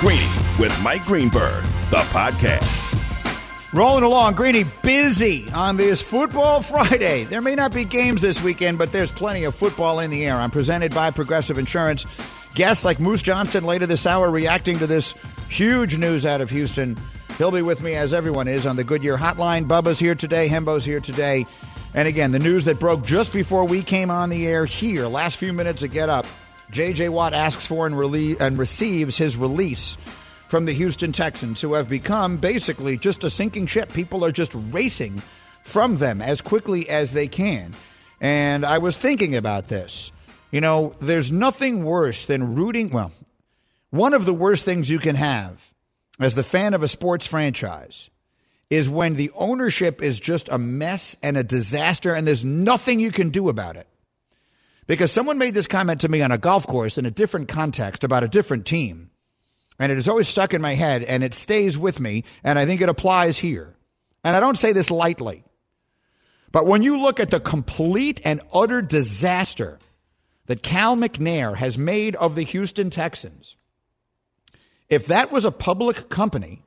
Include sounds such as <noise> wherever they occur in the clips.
Greeny with Mike Greenberg, the podcast. Rolling along, Greeny busy on this Football Friday. There may not be games this weekend, but there's plenty of football in the air. I'm presented by Progressive Insurance. Guests like Moose Johnston later this hour reacting to this huge news out of Houston. He'll be with me as everyone is on the Goodyear Hotline. Bubba's here today, Hembo's here today. And again, the news that broke just before we came on the air here, last few minutes of Get Up. J.J. Watt asks for and, rele- and receives his release from the Houston Texans, who have become basically just a sinking ship. People are just racing from them as quickly as they can. And I was thinking about this. You know, there's nothing worse than rooting. Well, one of the worst things you can have as the fan of a sports franchise is when the ownership is just a mess and a disaster and there's nothing you can do about it. Because someone made this comment to me on a golf course in a different context about a different team. And it is always stuck in my head and it stays with me. And I think it applies here. And I don't say this lightly. But when you look at the complete and utter disaster that Cal McNair has made of the Houston Texans, if that was a public company,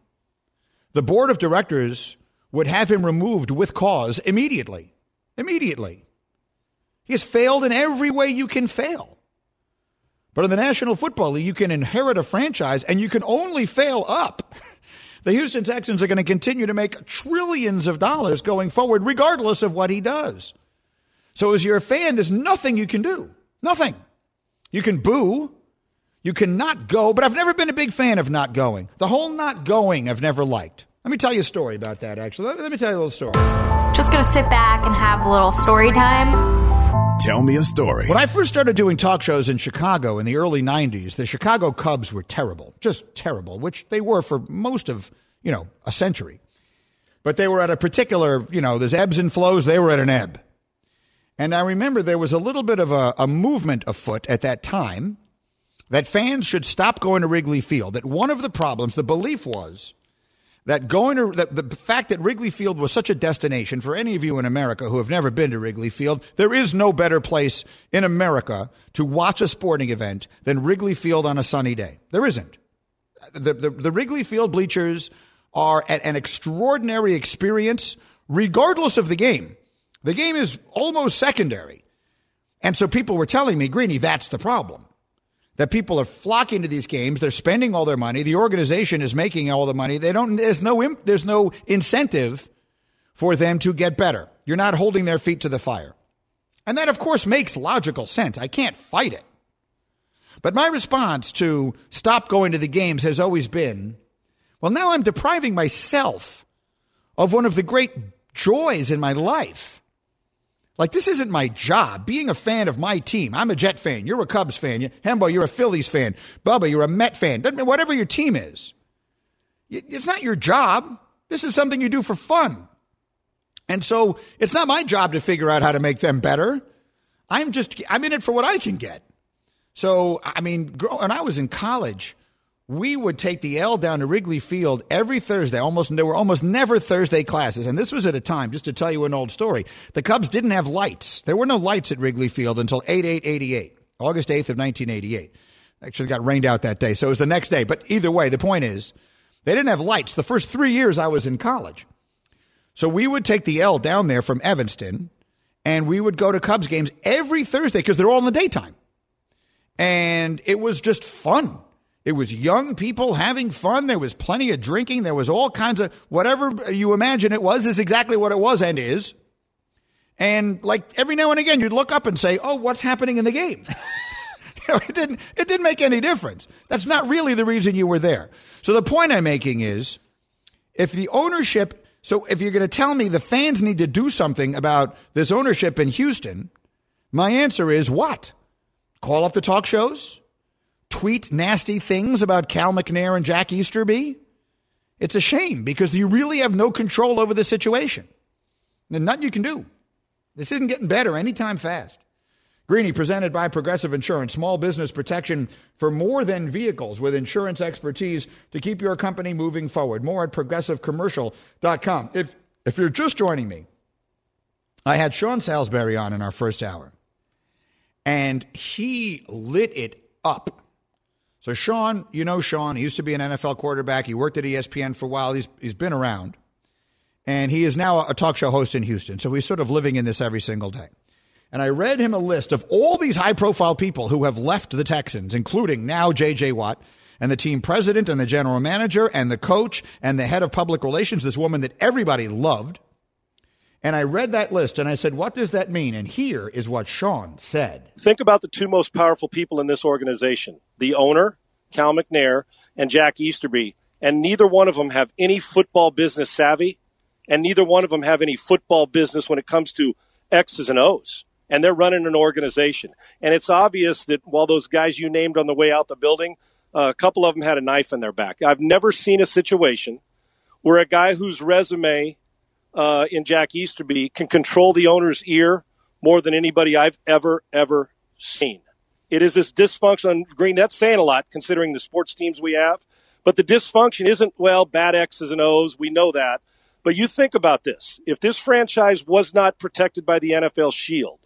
the board of directors would have him removed with cause immediately. Immediately. He has failed in every way you can fail. But in the National Football League, you can inherit a franchise and you can only fail up. <laughs> The Houston Texans are going to continue to make trillions of dollars going forward, regardless of what he does. So, as you're a fan, there's nothing you can do. Nothing. You can boo. You cannot go, but I've never been a big fan of not going. The whole not going I've never liked. Let me tell you a story about that, actually. Let, let me tell you a little story. Just going to sit back and have a little story time. Tell me a story. When I first started doing talk shows in Chicago in the early 90s, the Chicago Cubs were terrible, just terrible, which they were for most of, you know, a century. But they were at a particular, you know, there's ebbs and flows, they were at an ebb. And I remember there was a little bit of a, a movement afoot at that time that fans should stop going to Wrigley Field. That one of the problems, the belief was that going to that the fact that Wrigley Field was such a destination for any of you in America who have never been to Wrigley Field, there is no better place in America to watch a sporting event than Wrigley Field on a sunny day. There isn't. The, the, the Wrigley Field bleachers are an extraordinary experience, regardless of the game. The game is almost secondary. And so people were telling me, Greeny, that's the problem that people are flocking to these games. They're spending all their money. The organization is making all the money. They don't. There's no. There's no incentive for them to get better. You're not holding their feet to the fire, and that, of course, makes logical sense. I can't fight it. But my response to stop going to the games has always been, well, now I'm depriving myself of one of the great joys in my life like, this isn't my job. Being a fan of my team, I'm a Jet fan. You're a Cubs fan. Hembo, you're a Phillies fan. Bubba, you're a Met fan. Whatever your team is. It's not your job. This is something you do for fun. And so it's not my job to figure out how to make them better. I'm just, I'm in it for what I can get. So, I mean, when I was in college, we would take the L down to Wrigley Field every Thursday. Almost there were almost never Thursday classes, and this was at a time. Just to tell you an old story, the Cubs didn't have lights. There were no lights at Wrigley Field until 8-8-88, August 8th of 1988. Actually, got rained out that day, so it was the next day. But either way, the point is, they didn't have lights the first three years I was in college. So we would take the L down there from Evanston, and we would go to Cubs games every Thursday because they're all in the daytime, and it was just fun it was young people having fun. There was plenty of drinking. There was all kinds of whatever you imagine it was is exactly what it was and is. And like every now and again, you'd look up and say, "Oh, what's happening in the game?" <laughs> you know, it didn't. It didn't make any difference. That's not really the reason you were there. So the point I'm making is, if the ownership, so if you're going to tell me the fans need to do something about this ownership in Houston, my answer is what? Call up the talk shows tweet nasty things about Cal McNair and Jack Easterby? It's a shame because you really have no control over the situation. There's nothing you can do. This isn't getting better anytime fast. Greeny presented by Progressive Insurance, small business protection for more than vehicles with insurance expertise to keep your company moving forward. More at progressivecommercial.com. If, if you're just joining me, I had Sean Salisbury on in our first hour, and he lit it up So Sean, you know Sean, he used to be an NFL quarterback. He worked at ESPN for a while. He's he's been around. And he is now a talk show host in Houston. So he's sort of living in this every single day. And I read him a list of all these high profile people who have left the Texans, including now JJ Watt and the team president and the general manager and the coach and the head of public relations, this woman that everybody loved. And I read that list and I said, What does that mean? And here is what Sean said. Think about the two most powerful people in this organization the owner, Cal McNair, and Jack Easterby. And neither one of them have any football business savvy, and neither one of them have any football business when it comes to X's and O's and they're running an organization. And it's obvious that while those guys you named on the way out the building, uh, a couple of them had a knife in their back. I've never seen a situation where a guy whose resume uh, in Jack Easterby can control the owner's ear more than anybody I've ever, ever seen. It is this dysfunction. On green, that's saying a lot considering the sports teams we have. But the dysfunction isn't, well, bad X's and O's. We know that. But you think about this. If this franchise was not protected by the NFL shield,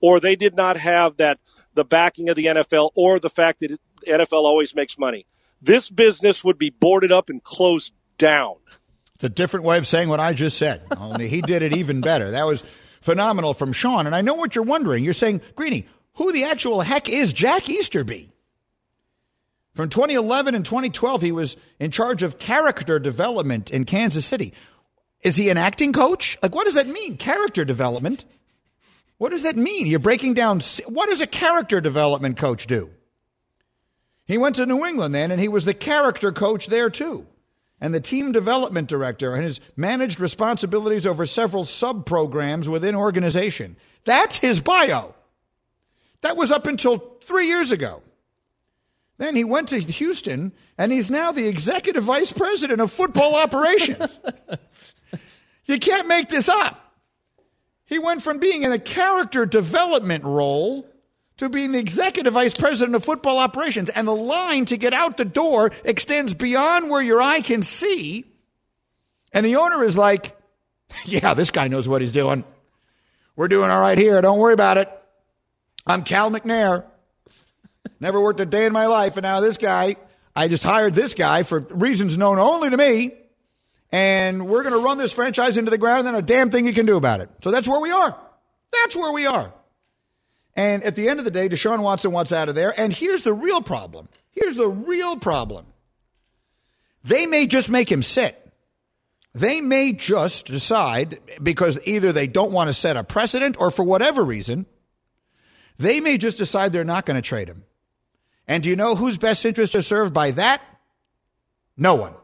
or they did not have that the backing of the NFL or the fact that the NFL always makes money. This business would be boarded up and closed down. It's a different way of saying what I just said. <laughs> Only he did it even better. That was phenomenal from Sean. And I know what you're wondering. You're saying, Greeny, who the actual heck is Jack Easterby? From 2011 and 2012, he was in charge of character development in Kansas City. Is he an acting coach? Like, what does that mean? Character development? What does that mean? You're breaking down. What does a character development coach do? He went to New England then, and he was the character coach there too, and the team development director, and has managed responsibilities over several sub programs within organization. That's his bio. That was up until three years ago. Then he went to Houston, and he's now the executive vice president of football operations. <laughs> you can't make this up. He went from being in a character development role to being the executive vice president of football operations. And the line to get out the door extends beyond where your eye can see. And the owner is like, <laughs> yeah, this guy knows what he's doing. We're doing all right here. Don't worry about it. I'm Cal McNair. Never worked a day in my life. And now this guy, I just hired this guy for reasons known only to me and we're going to run this franchise into the ground and then a damn thing you can do about it. So that's where we are. That's where we are. And at the end of the day, Deshaun Watson wants out of there. And here's the real problem. Here's the real problem. They may just make him sit. They may just decide because either they don't want to set a precedent or for whatever reason, they may just decide they're not going to trade him. And do you know whose best interests are served by that? No one.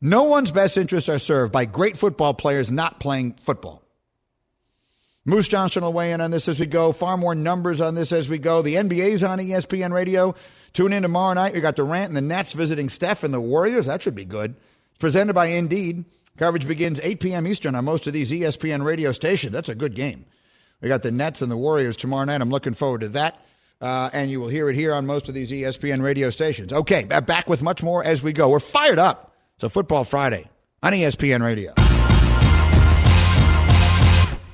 No one's best interests are served by great football players not playing football. Moose Johnston will weigh in on this as we go. Far more numbers on this as we go. The NBA's on ESPN radio. Tune in tomorrow night. We got Durant and the Nets visiting Steph and the Warriors. That should be good. It's presented by Indeed. Coverage begins 8 p.m. Eastern on most of these ESPN radio stations. That's a good game. We got the Nets and the Warriors tomorrow night. I'm looking forward to that. Uh, and you will hear it here on most of these ESPN radio stations. Okay, back with much more as we go. We're fired up. It's a Football Friday on ESPN Radio.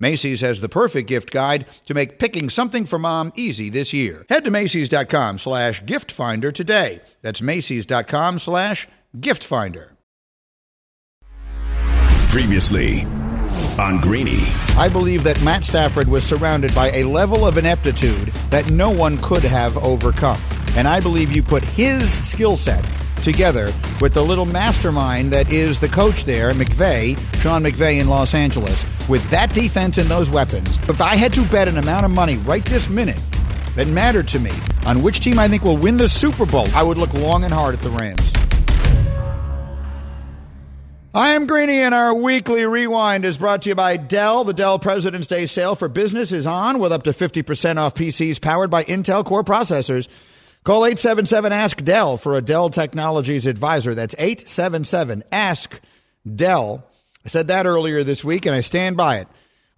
Macy's has the perfect gift guide to make picking something for mom easy this year. Head to Macy's.com slash gift finder today. That's Macy's.com slash gift finder. Previously on Greeny. I believe that Matt Stafford was surrounded by a level of ineptitude that no one could have overcome. And I believe you put his skill set together with the little mastermind that is the coach there, McVay, Sean McVay in Los Angeles, with that defense and those weapons. If I had to bet an amount of money right this minute that mattered to me on which team I think will win the Super Bowl, I would look long and hard at the Rams. I am Greeny, and our weekly rewind is brought to you by Dell. The Dell President's Day sale for business is on with up to 50% off PCs powered by Intel Core processors. Call 877 Ask Dell for a Dell Technologies advisor. That's 877 Ask Dell. I said that earlier this week, and I stand by it.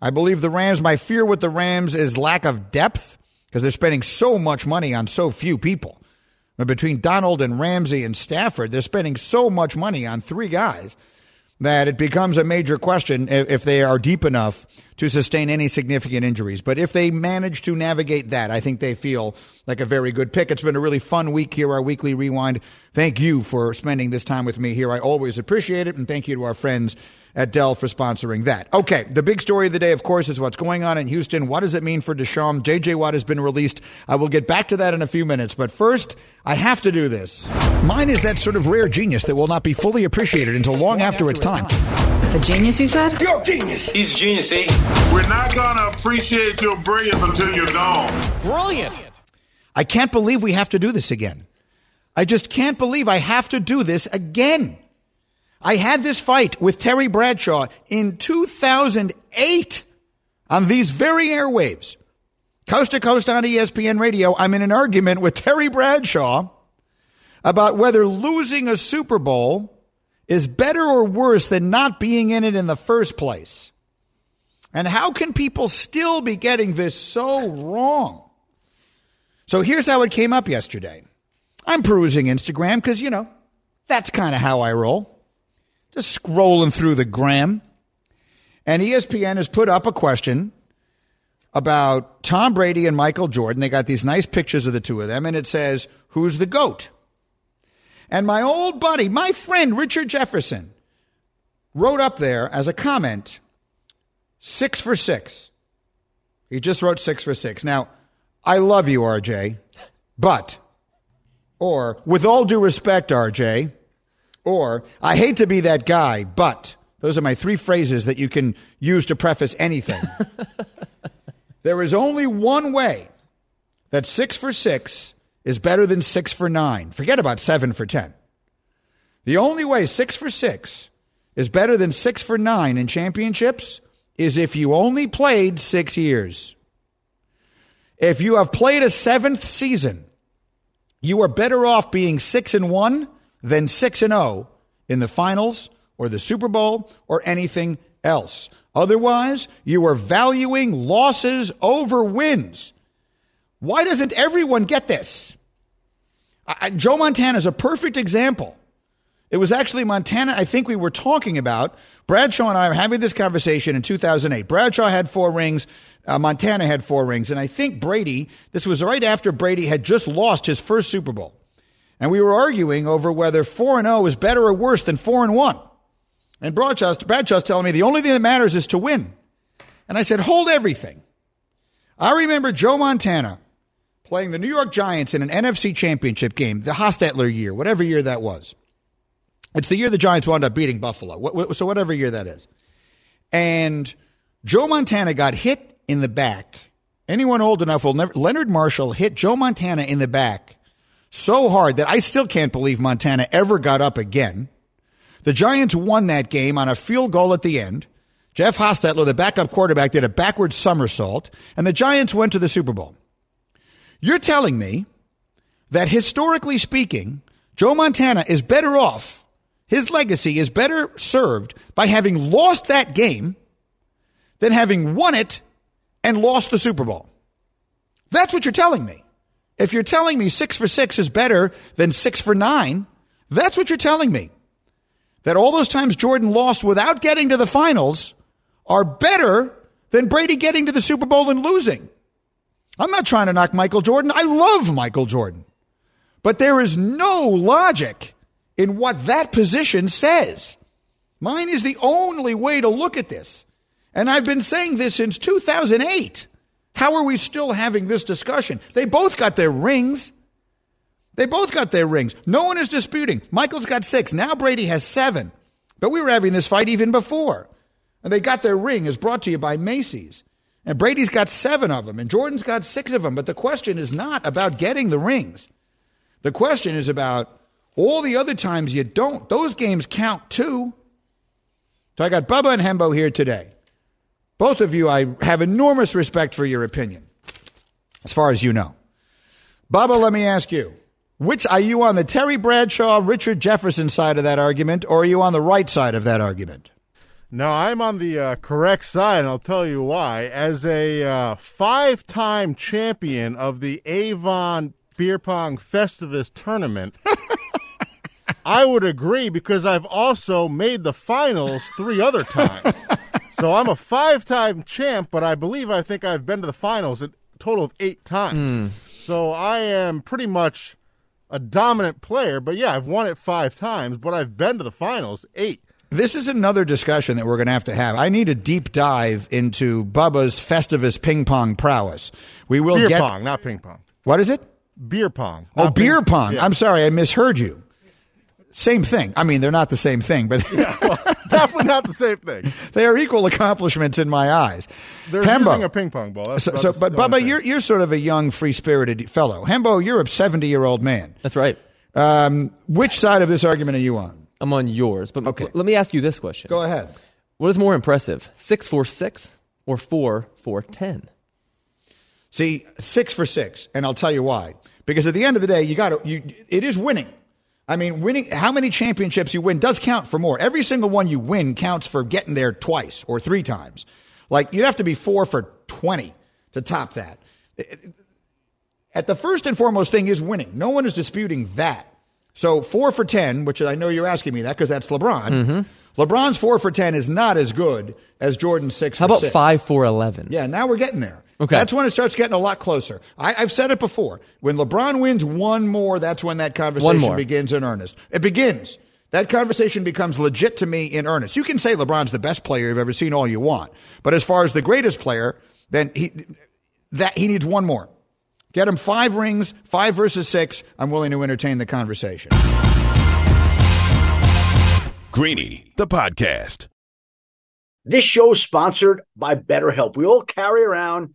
I believe the Rams, my fear with the Rams is lack of depth because they're spending so much money on so few people. Between Donald and Ramsey and Stafford, they're spending so much money on three guys that it becomes a major question if they are deep enough to sustain any significant injuries. But if they manage to navigate that, I think they feel like a very good pick. It's been a really fun week here, our weekly rewind. Thank you for spending this time with me here. I always appreciate it. And thank you to our friends at Dell for sponsoring that. Okay, the big story of the day, of course, is what's going on in Houston. What does it mean for Deshaun? JJ Watt has been released. I will get back to that in a few minutes. But first, I have to do this. Mine is that sort of rare genius that will not be fully appreciated until long, long after, after, its time. The genius, you said? You're genius. He's genius, eh? We're not going to appreciate your brilliance until you're gone. Brilliant. I can't believe we have to do this again. I just can't believe I have to do this again. I had this fight with Terry Bradshaw in 2008 on these very airwaves. Coast to coast on ESPN radio, I'm in an argument with Terry Bradshaw about whether losing a Super Bowl is better or worse than not being in it in the first place. And how can people still be getting this so wrong? So here's how it came up yesterday. I'm perusing Instagram because, you know, that's kind of how I roll just scrolling through the gram. And ESPN has put up a question about Tom Brady and Michael Jordan. They got these nice pictures of the two of them, and it says, Who's the GOAT? And my old buddy, my friend Richard Jefferson, wrote up there as a comment, six for six. He just wrote six for six. Now, I love you, RJ, but, or with all due respect, RJ, or, I hate to be that guy, but those are my three phrases that you can use to preface anything. <laughs> there is only one way that six for six is better than six for nine. Forget about seven for 10. The only way six for six is better than six for nine in championships is if you only played six years. If you have played a seventh season, you are better off being six and one than 6 and 0 in the finals or the Super Bowl or anything else. Otherwise, you are valuing losses over wins. Why doesn't everyone get this? I, Joe Montana is a perfect example. It was actually Montana, I think we were talking about. Bradshaw and I were having this conversation in 2008. Bradshaw had four rings. Uh, Montana had four rings. And I think Brady, this was right after Brady had just lost his first Super Bowl and we were arguing over whether 4 and 0 is better or worse than 4 and 1. And Bradshaw's, Bradshaw's telling me the only thing that matters is to win. And I said, hold everything. I remember Joe Montana playing the New York Giants in an NFC championship game, the Hostetler year, whatever year that was. It's the year the Giants wound up beating Buffalo. So whatever year that is. And Joe Montana got hit in the back. Anyone old enough will never, Leonard Marshall hit Joe Montana in the back so hard that I still can't believe Montana ever got up again. The Giants won that game on a field goal at the end. Jeff Hostetler, the backup quarterback, did a backward somersault, and the Giants went to the Super Bowl. You're telling me that historically speaking, Joe Montana is better off, his legacy is better served by having lost that game than having won it and lost the Super Bowl. That's what you're telling me. If you're telling me six for six is better than six for nine, that's what you're telling me. That all those times Jordan lost without getting to the finals are better than Brady getting to the Super Bowl and losing. I'm not trying to knock Michael Jordan. I love Michael Jordan. But there is no logic in what that position says. Mine is the only way to look at this. And I've been saying this since 2008. How are we still having this discussion? They both got their rings. They both got their rings. No one is disputing. Michael's got six. Now Brady has seven. But we were having this fight even before. And they got their ring is brought to you by Macy's. And Brady's got seven of them, and Jordan's got six of them. But the question is not about getting the rings. The question is about all the other times you don't. Those games count too. So I got Bubba and Hembo here today. Both of you, I have enormous respect for your opinion, as far as you know. Bubba, let me ask you. Which are you on the Terry Bradshaw, Richard Jefferson side of that argument, or are you on the right side of that argument? No, I'm on the uh, correct side, and I'll tell you why. As a uh, five time champion of the Avon Beer Pong Festivus tournament, <laughs> I would agree because I've also made the finals three other times. <laughs> so I'm a five time champ, but I believe I think I've been to the finals a total of eight times. Hmm. So I am pretty much a dominant player, but yeah, I've won it five times, but I've been to the finals eight. This is another discussion that we're going to have to have. I need a deep dive into Bubba's Festivus ping pong prowess. We will Beer get pong, not ping pong. what is it? Beer pong. Oh, ping- beer pong. Yeah. I'm sorry, I misheard you. Same thing. I mean, they're not the same thing, but <laughs> Definitely not the same thing. they are equal accomplishments in my eyes. They're Hembo. using a ping pong ball. That's So, about so but Bubba, saying. you're you're sort of a young, free spirited fellow. Hembo, you're a seventy year old man. That's right. Um, which side of this argument are you on? I'm on yours. But Okay. l- let me ask you this question. Go ahead. What is more impressive, six four six or four four ten? See, six for six, and I'll tell you why. Because at the end of the day, you got to. You, it is winning. I mean, winning. How many championships you win does count for more. Every single one you win counts for getting there twice or three times. Like you'd have to be four for twenty to top that. At the first and foremost thing is winning. No one is disputing that. So four for ten, which I know you're asking me that because that's LeBron. Mm-hmm. LeBron's four for ten is not as good as Jordan's six. How for about six. five eleven? Yeah, now we're getting there. Okay. That's when it starts getting a lot closer. I, I've said it before. When LeBron wins one more, that's when that conversation more. begins in earnest. It begins. That conversation becomes legit to me in earnest. You can say LeBron's the best player you've ever seen all you want. But as far as the greatest player, then he that he needs one more. Get him five rings, five versus six. I'm willing to entertain the conversation. Greeny, the podcast. This show is sponsored by BetterHelp. We all carry around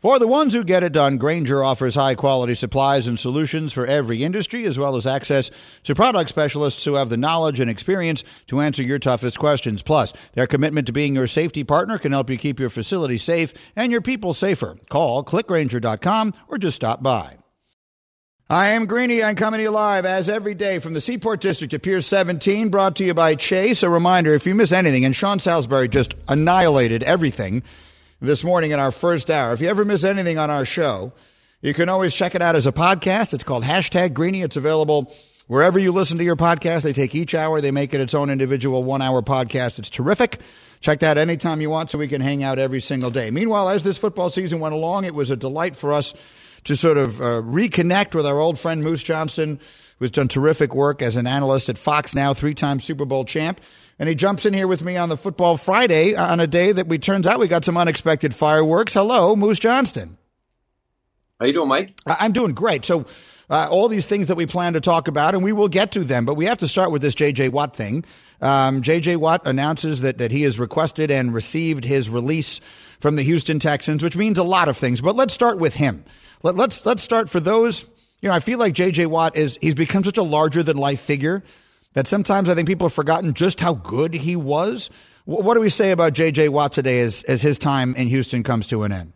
For the ones who get it done, Grainger offers high quality supplies and solutions for every industry, as well as access to product specialists who have the knowledge and experience to answer your toughest questions. Plus, their commitment to being your safety partner can help you keep your facility safe and your people safer. Call clickgranger.com or just stop by. I am Greeny. I'm coming to you live as every day from the Seaport District at Pier 17, brought to you by Chase. A reminder if you miss anything, and Sean Salisbury just annihilated everything this morning in our first hour. If you ever miss anything on our show, you can always check it out as a podcast. It's called hashtag Greeny. It's available Wherever you listen to your podcast, they take each hour, they make it its own individual one hour podcast. It's terrific. Check that anytime you want so we can hang out every single day. Meanwhile, as this football season went along, it was a delight for us to sort of uh, reconnect with our old friend Moose Johnston, who's done terrific work as an analyst at Fox now, three time Super Bowl champ. And he jumps in here with me on the Football Friday on a day that we turns out we got some unexpected fireworks. Hello, Moose Johnston. How you doing, Mike? I'm doing great. So uh, all these things that we plan to talk about, and we will get to them. But we have to start with this J.J. Watt thing. Um, J.J. Watt announces that, that he has requested and received his release from the Houston Texans, which means a lot of things. But let's start with him. Let, let's let's start for those. You know, I feel like J.J. Watt is he's become such a larger than life figure that sometimes I think people have forgotten just how good he was. What do we say about J.J. Watt today as as his time in Houston comes to an end?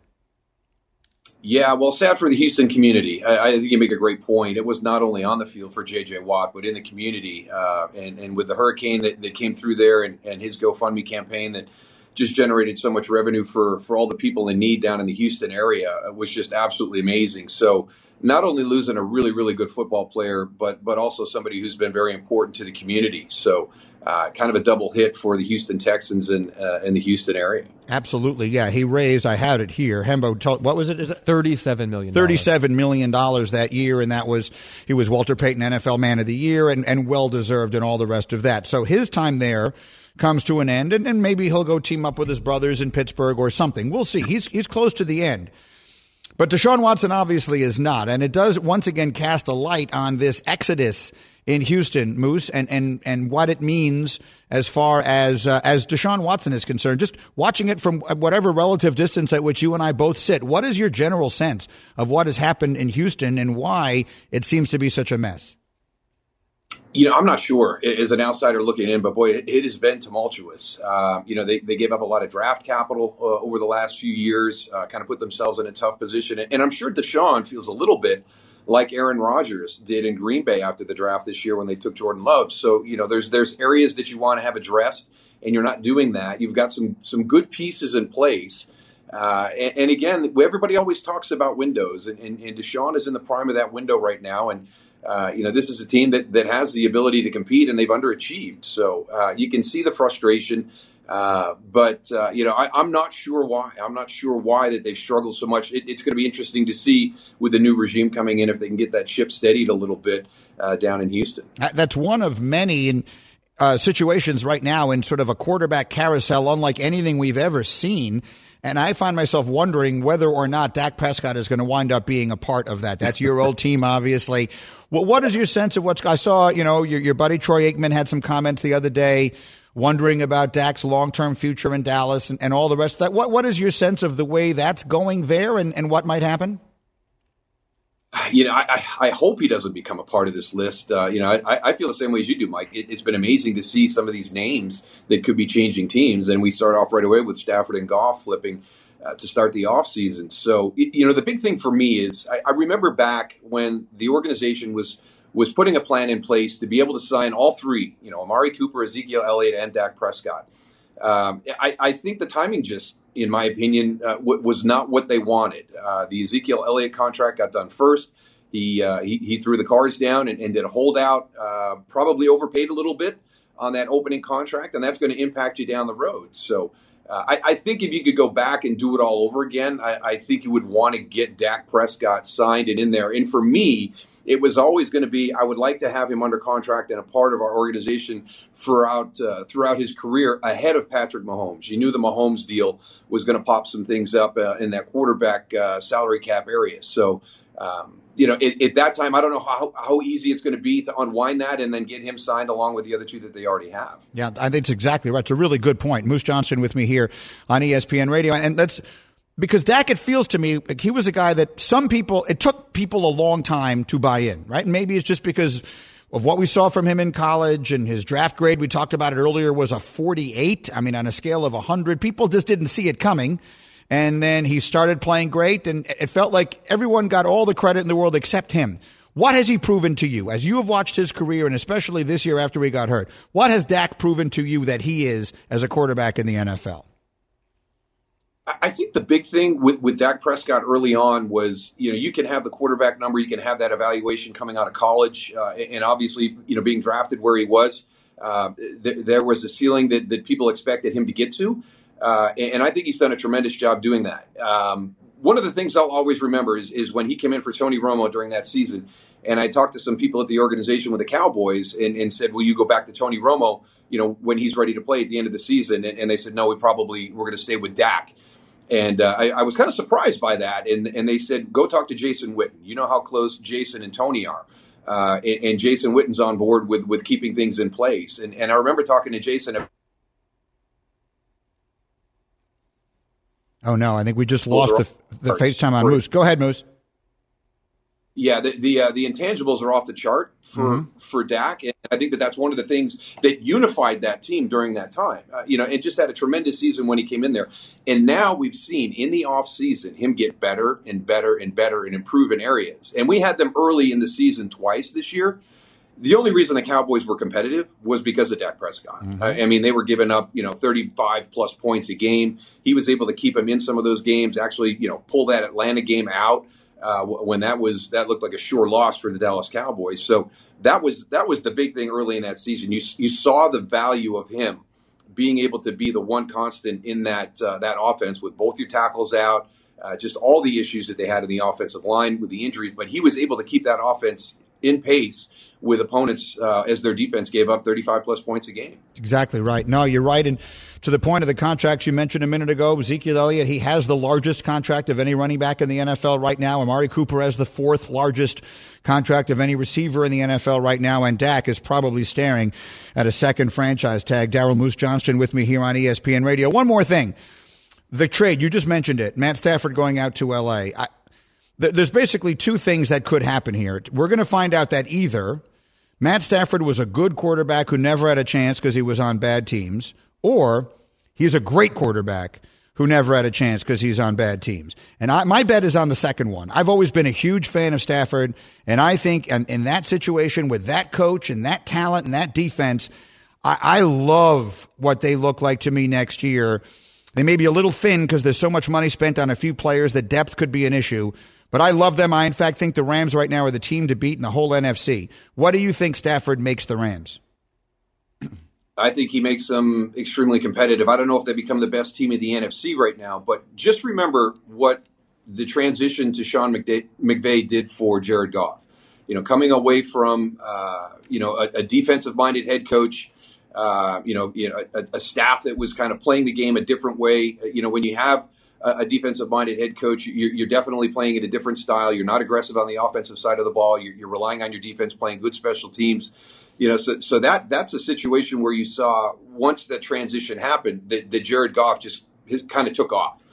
Yeah, well, sad for the Houston community. I, I, think you make a great point. It was not only on the field for J.J. Watt, but in the community. Uh, and, and with the hurricane that, that came through there and, and his GoFundMe campaign that just generated so much revenue for, for all the people in need down in the Houston area was just absolutely amazing. So, not only losing a really, really good football player, but but also somebody who's been very important to the community. So, uh, kind of a double hit for the Houston Texans in uh, in the Houston area. Absolutely, yeah. He raised. I had it here. Hembo, told, what was it? Is it thirty-seven million? Thirty-seven million dollars that year, and that was he was Walter Payton NFL Man of the Year, and and well deserved, and all the rest of that. So his time there comes to an end, and, and maybe he'll go team up with his brothers in Pittsburgh or something. We'll see. He's he's close to the end. But Deshaun Watson obviously is not, and it does once again cast a light on this exodus in Houston, Moose, and and and what it means as far as uh, as Deshaun Watson is concerned. Just watching it from whatever relative distance at which you and I both sit, what is your general sense of what has happened in Houston and why it seems to be such a mess? You know, I'm not sure as an outsider looking in, but boy, it, has been tumultuous. Uh, you know, they, they gave up a lot of draft capital uh, over the last few years, uh, kind of put themselves in a tough position. And I'm sure Deshaun feels a little bit like Aaron Rodgers did in Green Bay after the draft this year when they took Jordan Love. So you know, there's there's areas that you want to have addressed, and you're not doing that. You've got some some good pieces in place. Uh, and, and, again, everybody always talks about windows, and, and, and, Deshaun is in the prime of that window right now. And uh, you know, this is a team that that has the ability to compete, and they've underachieved. So uh, you can see the frustration. Uh, but uh, you know, I, am not sure why. I'm not sure why that they've struggled so much. It, it's going to be interesting to see with the new regime coming in if they can get that ship steadied a little bit uh, down in Houston. That's one of many uh, situations right now in sort of a quarterback carousel, unlike anything we've ever seen. And I find myself wondering whether or not Dak Prescott is going to wind up being a part of that. That's your old team, obviously. Well, what is your sense of what's? I saw, you know, your, your buddy Troy Aikman had some comments the other day wondering about Dak's long term future in Dallas and, and all the rest of that. What what is your sense of the way that's going there and, and what might happen? <sighs> You know, I, I hope he doesn't become a part of this list. Uh, you know, I, I feel the same way as you do, Mike. It, has been amazing to see some of these names that could be changing teams, and we start off right away with Stafford and Goff flipping uh, to start the offseason. So, you know, the big thing for me is I, I remember back when the organization was – was putting a plan in place to be able to sign all three, you know, Amari Cooper, Ezekiel Elliott, and Dak Prescott. Um, I, I, think the timing just, in my opinion, uh, w- was not what they wanted. Uh, the Ezekiel Elliott contract got done first. He, uh, he, he, threw the cards down and, and did a holdout, uh, probably overpaid a little bit on that opening contract, and that's going to impact you down the road. So uh, I, I, think if you could go back and do it all over again, I, I think you would want to get Dak Prescott signed and in there. And for me, it was always going to be I would like to have him under contract and a part of our organization throughout uh, throughout his career ahead of Patrick Mahomes. You knew the Mahomes deal was going to pop some things up uh, in that quarterback uh, salary cap area. So. Um, you know, at, at, that time, I don't know how, how easy it's going to be to unwind that and then get him signed along with the other two that they already have. Yeah, I think it's exactly right. It's a really good point. Moose Johnston with me here on ESPN Radio, and that's because Dak, it feels to me like he was a guy that some people, it took people a long time to buy in, right? And maybe it's just because of what we saw from him in college and his draft grade. We talked about it earlier was a 48. I mean, on a scale of 100, people just didn't see it coming. And then he started playing great, and it felt like everyone got all the credit in the world except him. What has he proven to you as you have watched his career, and especially this year after he got hurt? What has Dak proven to you that he is as a quarterback in the NFL? I think the big thing with, with Dak Prescott early on was, you know, you can have the quarterback number, you can have that evaluation coming out of college, uh, and obviously, you know, being drafted where he was, uh, th- there was a ceiling that, that people expected him to get to, uh, and, I think he's done a tremendous job doing that. Um, one of the things I'll always remember is, is when he came in for Tony Romo during that season, and I talked to some people at the organization with the Cowboys and, and said, "Will you go back to Tony Romo?" You know, when he's ready to play at the end of the season, and, and they said, "No, we probably we're going to stay with Dak." And uh, I, I, was kind of surprised by that. And, and they said, go talk to Jason Witten. You know how close Jason and Tony are. Uh, and, and, Jason Witten's on board with, with keeping things in place. And, and I remember talking to Jason. Oh, no. I think we just lost the, the FaceTime on Moose. Go ahead, Moose. Yeah, the the, uh, the intangibles are off the chart for mm-hmm. for Dak, and I think that that's one of the things that unified that team during that time. Uh, you know, and just had a tremendous season when he came in there. And now we've seen in the off season him get better and better and better and improve in areas. And we had them early in the season twice this year. The only reason the Cowboys were competitive was because of Dak Prescott. Mm-hmm. I, I mean, they were giving up, you know, 35 plus points a game. He was able to keep them in some of those games, actually, you know, pull that Atlanta game out uh, when that was that looked like a sure loss for the Dallas Cowboys. So that was that was the big thing early in that season. You you saw the value of him being able to be the one constant in that uh, that offense with both your tackles out, uh, just all the issues that they had in the offensive line with the injuries. But he was able to keep that offense in pace with opponents uh, as their defense gave up 35 plus points a game. Exactly right. No, you're right. And to the point of the contracts you mentioned a minute ago, Ezekiel Elliott, he has the largest contract of any running back in the NFL right now. Amari Cooper has the fourth largest contract of any receiver in the NFL right now. And Dak is probably staring at a second franchise tag. Daryl Moose Johnston with me here on ESPN Radio. One more thing. The trade, you just mentioned it. Matt Stafford going out to LA. I, there's basically two things that could happen here. We're going to find out that either Matt Stafford was a good quarterback who never had a chance because he was on bad teams, or he's a great quarterback who never had a chance because he's on bad teams. And I, my bet is on the second one. I've always been a huge fan of Stafford, and I think in, in that situation with that coach and that talent and that defense, I, I love what they look like to me next year. They may be a little thin because there's so much money spent on a few players that depth could be an issue. But I love them. I, in fact, think the Rams right now are the team to beat in the whole NFC. What do you think Stafford makes the Rams? I think he makes them extremely competitive. I don't know if they become the best team in the NFC right now, but just remember what the transition to Sean McVay did for Jared Goff. You know, coming away from uh, you know a, a defensive-minded head coach, uh, you know, you know a, a, staff that was kind of playing the game a different way. You know, when you have a defensive minded head coach, you're, you're, definitely playing in a different style. You're not aggressive on the offensive side of the ball. You're, you're, relying on your defense playing good special teams. You know, so, so that that's a situation where you saw once that transition happened, that, that Jared Goff just kind of took off.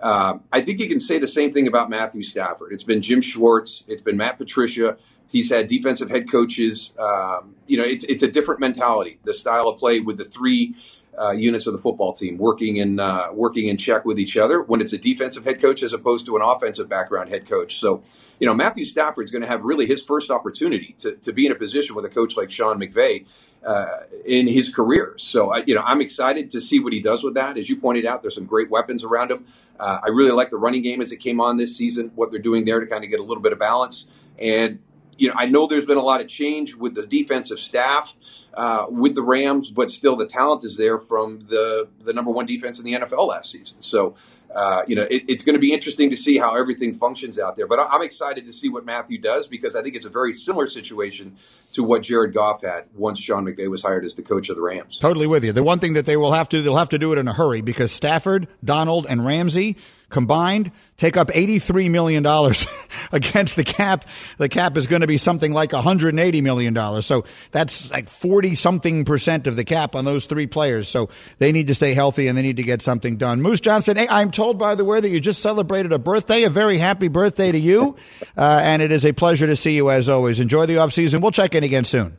Um, I think you can say the same thing about Matthew Stafford. It's been Jim Schwartz, it's been Matt Patricia. He's had defensive head coaches. Um, you know, it's it's a different mentality. The style of play with the three uh, units of the football team working in uh, working in check with each other when it's a defensive head coach as opposed to an offensive background head coach. So, you know, Matthew Stafford's going to have really his first opportunity to, to be in a position with a coach like Sean McVay uh, in his career. So, I, you know, I'm excited to see what he does with that. As you pointed out, there's some great weapons around him. Uh, I really like the running game as it came on this season. What they're doing there to kind of get a little bit of balance and you know, I know there's been a lot of change with the defensive staff uh, with the Rams, but still the talent is there from the the number one defense in the NFL last season. So. Uh, you know, it, it's going to be interesting to see how everything functions out there. But I'm excited to see what Matthew does because I think it's a very similar situation to what Jared Goff had once Sean McVay was hired as the coach of the Rams. Totally with you. The one thing that they will have to, they'll have to do it in a hurry because Stafford, Donald, and Ramsey combined take up $83 million <laughs> against the cap. The cap is going to be something like $180 million. So that's like 40 something percent of the cap on those three players. So they need to stay healthy and they need to get something done. Moose Johnston, hey, I'm told, by the way, that you just celebrated a birthday. A very happy birthday to you. <laughs> Uh, and it is a pleasure to see you as always. Enjoy the offseason. We'll check in again soon.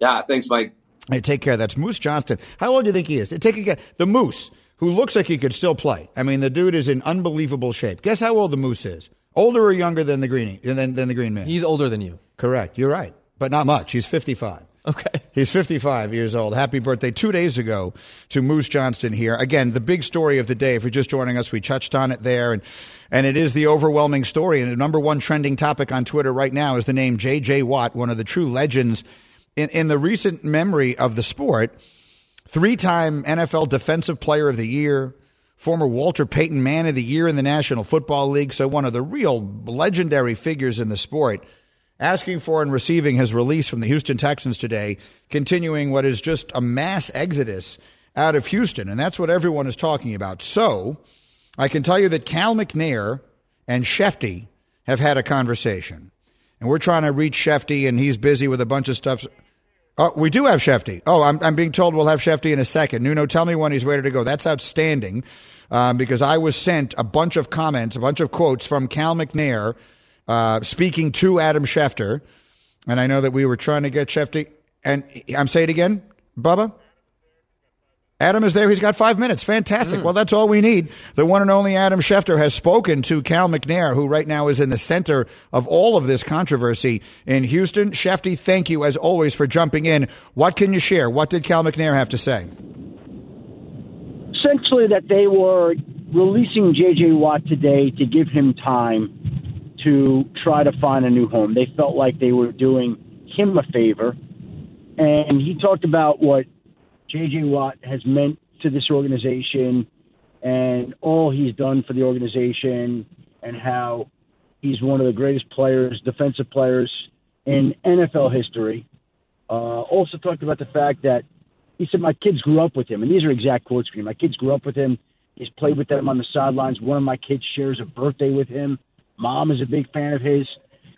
Yeah, thanks, Mike. Hey, take care. That's Moose Johnston. How old do you think he is? Take a again. The Moose who looks like he could still play. I mean, the dude is in unbelievable shape. Guess how old the Moose is? Older or younger than the Green than, than the Green Man? He's older than you. Correct. You're right, but not much. He's 55. Okay. <laughs> He's 55 years old. Happy birthday two days ago to Moose Johnston here. Again, the big story of the day. If you're just joining us, we touched on it there. And, and it is the overwhelming story. And the number one trending topic on Twitter right now is the name J.J. Watt, one of the true legends in, in the recent memory of the sport. Three time NFL Defensive Player of the Year, former Walter Payton Man of the Year in the National Football League. So, one of the real legendary figures in the sport asking for and receiving his release from the Houston Texans today, continuing what is just a mass exodus out of Houston. And that's what everyone is talking about. So I can tell you that Cal McNair and Schefty have had a conversation. And we're trying to reach Schefty, and he's busy with a bunch of stuff. Oh, we do have Schefty. Oh, I'm, I'm being told we'll have Schefty in a second. Nuno, tell me when he's ready to go. That's outstanding um, because I was sent a bunch of comments, a bunch of quotes from Cal McNair uh, speaking to Adam Schefter. And I know that we were trying to get Schefty. And I'm saying it again, Bubba? Adam is there. He's got five minutes. Fantastic. Mm. Well, that's all we need. The one and only Adam Schefter has spoken to Cal McNair, who right now is in the center of all of this controversy in Houston. Schefty, thank you as always for jumping in. What can you share? What did Cal McNair have to say? Essentially, that they were releasing J.J. Watt today to give him time to try to find a new home. They felt like they were doing him a favor. And he talked about what J.J. Watt has meant to this organization and all he's done for the organization and how he's one of the greatest players, defensive players in NFL history. Uh, also talked about the fact that he said, My kids grew up with him. And these are exact quotes from him. My kids grew up with him. He's played with them on the sidelines. One of my kids shares a birthday with him. Mom is a big fan of his.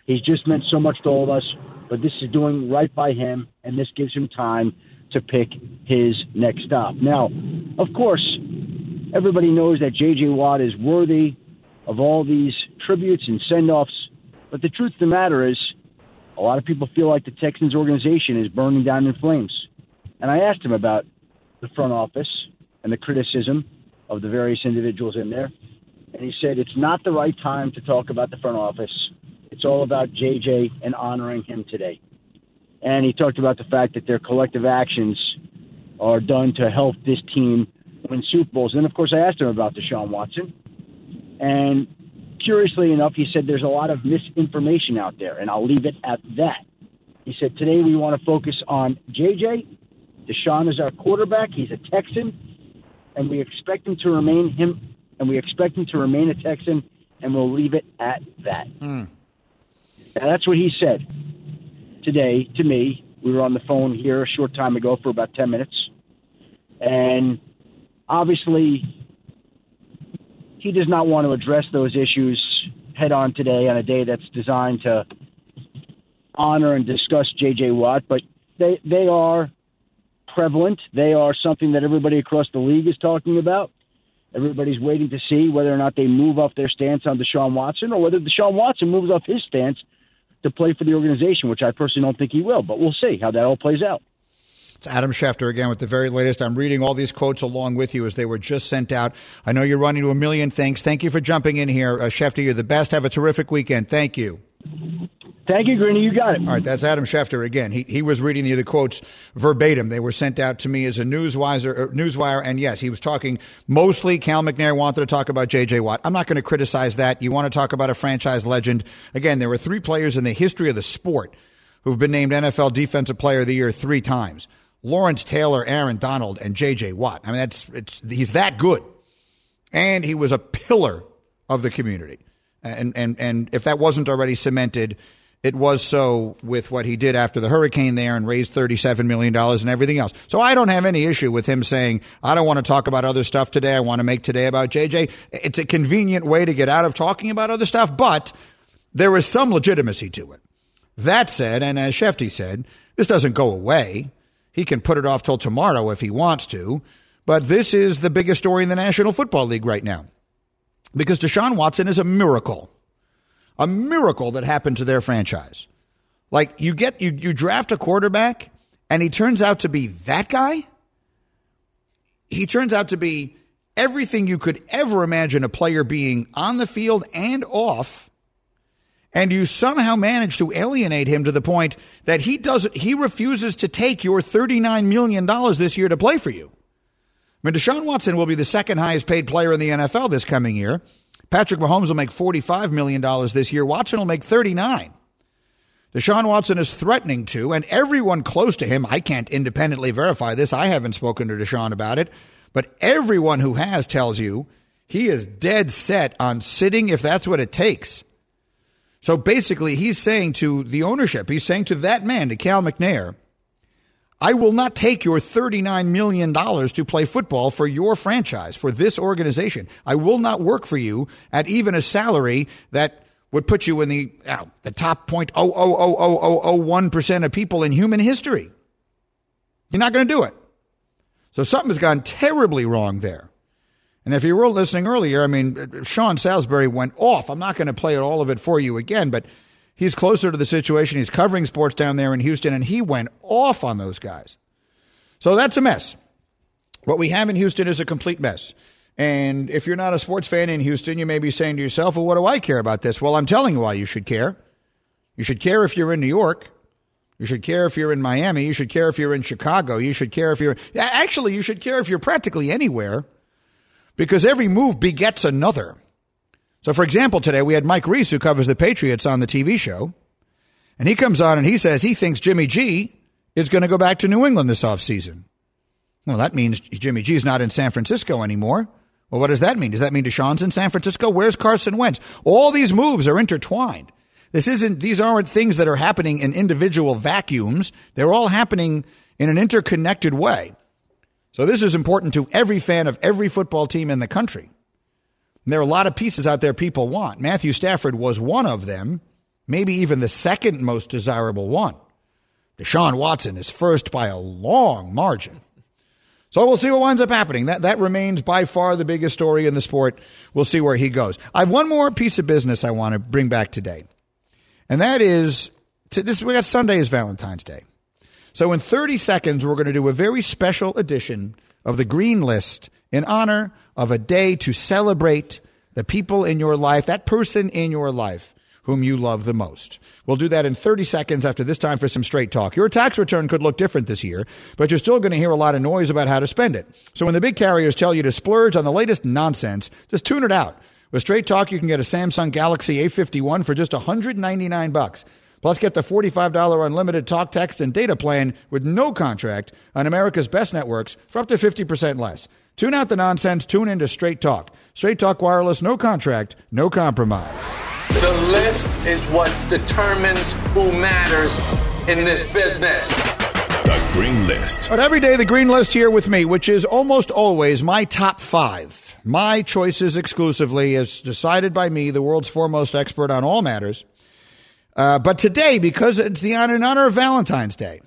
He's just meant so much to all of us, but this is doing right by him, and this gives him time to pick his next stop. Now, of course, everybody knows that J.J. Watt is worthy of all these tributes and send offs, but the truth of the matter is, a lot of people feel like the Texans organization is burning down in flames. And I asked him about the front office and the criticism of the various individuals in there. And he said it's not the right time to talk about the front office. It's all about JJ and honoring him today and he talked about the fact that their collective actions are done to help this team win Super Bowls. And of course, I asked him about Deshaun Watson, and curiously enough, he said there's a lot of misinformation out there, and I'll leave it at that. He said today we want to focus on JJ. Deshaun is our quarterback. He's a Texan, and we expect him to remain him, and we expect him to remain a Texan, and we'll leave it at that. Mm. Now, that's what he said today to me. We were on the phone here a short time ago for about 10 minutes. And obviously, he does not want to address those issues head on today on a day that's designed to honor and discuss J.J. Watt, but they, they are prevalent. They are something that everybody across the league is talking about. Everybody's waiting to see whether or not they move off their stance on Deshaun Watson or whether Deshaun Watson moves off his stance to play for the organization, which I personally don't think he will. But we'll see how that all plays out. It's Adam Schefter again with the very latest. I'm reading all these quotes along with you as they were just sent out. I know you're running to a million things. Thank you for jumping in here. Uh, Schefter, you're the best. Have a terrific weekend. Thank you. Thank you, Greeny. You got it. All right, that's Adam Schefter again. He he was reading the, the quotes verbatim. They were sent out to me as a newswire, uh, newswire, and yes, he was talking mostly. Cal McNair wanted to talk about J.J. Watt. I'm not going to criticize that. You want to talk about a franchise legend? Again, there were three players in the history of the sport who've been named NFL Defensive Player of the Year three times: Lawrence Taylor, Aaron Donald, and J.J. Watt. I mean, that's it's he's that good, and he was a pillar of the community. And and and if that wasn't already cemented it was so with what he did after the hurricane there and raised $37 million and everything else. So I don't have any issue with him saying, I don't want to talk about other stuff today. I want to make today about JJ. It's a convenient way to get out of talking about other stuff, but there is some legitimacy to it. That said, and as Schefty said, this doesn't go away. He can put it off till tomorrow if he wants to, but this is the biggest story in the National Football League right now because Deshaun Watson is a miracle a miracle that happened to their franchise. Like you get you you draft a quarterback and he turns out to be that guy. He turns out to be everything you could ever imagine a player being on the field and off. and you somehow manage to alienate him to the point that he doesn't he refuses to take your 39 million dollars this year to play for you. I mean, Deshaun Watson will be the second highest paid player in the NFL this coming year. Patrick Mahomes will make $45 million this year. Watson will make 39. Deshaun Watson is threatening to, and everyone close to him, I can't independently verify this. I haven't spoken to Deshaun about it, but everyone who has tells you he is dead set on sitting if that's what it takes. So basically, he's saying to the ownership, he's saying to that man, to Cal McNair, I will not take your $39 million to play football for your franchise, for this organization. I will not work for you at even a salary that would put you in the, the top 0.0000001% of people in human history. You're not going to do it. So something has gone terribly wrong there. And if you were listening earlier, I mean, Sean Salisbury went off. I'm not going to play all of it for you again, but he's closer to the situation. He's covering sports down there in Houston, and he went off on those guys. So that's a mess. What we have in Houston is a complete mess. And if you're not a sports fan in Houston, you may be saying to yourself, well, what do I care about this? Well, I'm telling you why you should care. You should care if you're in New York. You should care if you're in Miami. You should care if you're in Chicago. You should care if you're, actually, you should care if you're practically anywhere because every move begets another. So, for example, today we had Mike Reiss, who covers the Patriots on the TV show, and he comes on and he says he thinks Jimmy G is going to go back to New England this offseason. Well, that means Jimmy G's not in San Francisco anymore. Well, what does that mean? Does that mean Deshaun's in San Francisco? Where's Carson Wentz? All these moves are intertwined. This isn't, these aren't things that are happening in individual vacuums. They're all happening in an interconnected way. So this is important to every fan of every football team in the country. And there are a lot of pieces out there people want. Matthew Stafford was one of them, maybe even the second most desirable one. Deshaun Watson is first by a long margin. So we'll see what winds up happening. That that remains by far the biggest story in the sport. We'll see where he goes. I have one more piece of business I want to bring back today, and that is to this. We got Sunday is Valentine's Day. So, in 30 seconds, we're going to do a very special edition of the Green List in honor of a day to celebrate the people in your life, that person in your life whom you love the most. We'll do that in 30 seconds after this time for some straight talk. Your tax return could look different this year, but you're still going to hear a lot of noise about how to spend it. So when the big carriers tell you to splurge on the latest nonsense, just tune it out. With straight talk, you can get a Samsung Galaxy A51 for just 199 bucks. Plus, get the $45 unlimited talk, text, and data plan with no contract on America's best networks for up to 50% less. Tune out the nonsense, tune into Straight Talk. Straight Talk Wireless, no contract, no compromise. The list is what determines who matters in this business. The Green List. But every day, the Green List here with me, which is almost always my top five. My choices exclusively, as decided by me, the world's foremost expert on all matters. Uh, but today, because it's the honor in honor of Valentine's Day,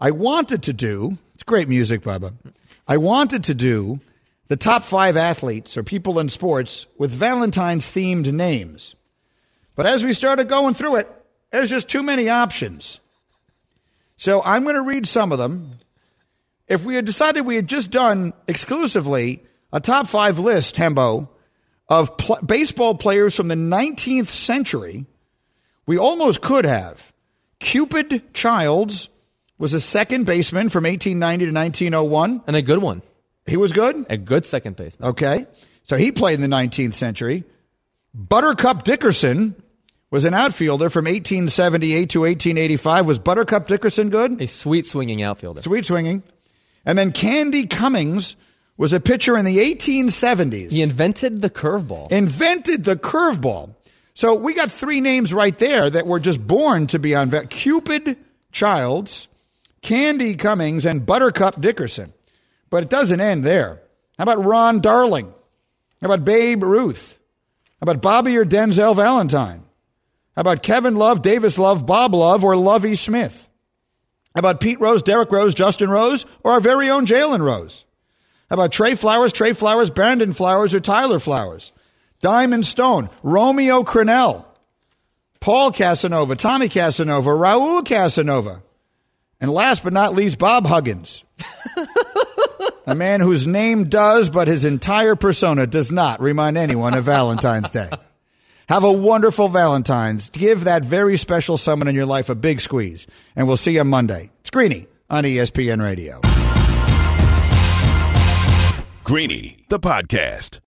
I wanted to do. It's great music, Bubba. I wanted to do the top five athletes or people in sports with Valentine's themed names. But as we started going through it, there's just too many options. So I'm going to read some of them. If we had decided we had just done exclusively a top five list, Hembo, of pl- baseball players from the 19th century we almost could have. Cupid Childs was a second baseman from 1890 to 1901. And a good one. He was good? A good second baseman. Okay. So he played in the 19th century. Buttercup Dickerson was an outfielder from 1878 to 1885. Was Buttercup Dickerson good? A sweet swinging outfielder. Sweet swinging. And then Candy Cummings was a pitcher in the 1870s. He invented the curveball. Invented the curveball. So we got three names right there that were just born to be on Cupid Childs, Candy Cummings, and Buttercup Dickerson. But it doesn't end there. How about Ron Darling? How about Babe Ruth? How about Bobby or Denzel Valentine? How about Kevin Love, Davis Love, Bob Love, or Lovie Smith? How about Pete Rose, Derrick Rose, Justin Rose, or our very own Jalen Rose? How about Trey Flowers, Trey Flowers, Brandon Flowers, or Tyler Flowers? Diamond Stone, Romeo Crennel, Paul Casanova, Tommy Casanova, Raul Casanova, and last but not least, Bob Huggins. <laughs> a man whose name does, but his entire persona does not remind anyone of Valentine's Day. Have a wonderful Valentine's. Give that very special someone in your life a big squeeze. And we'll see you Monday. It's Greeny on ESPN Radio. Greeny, the podcast.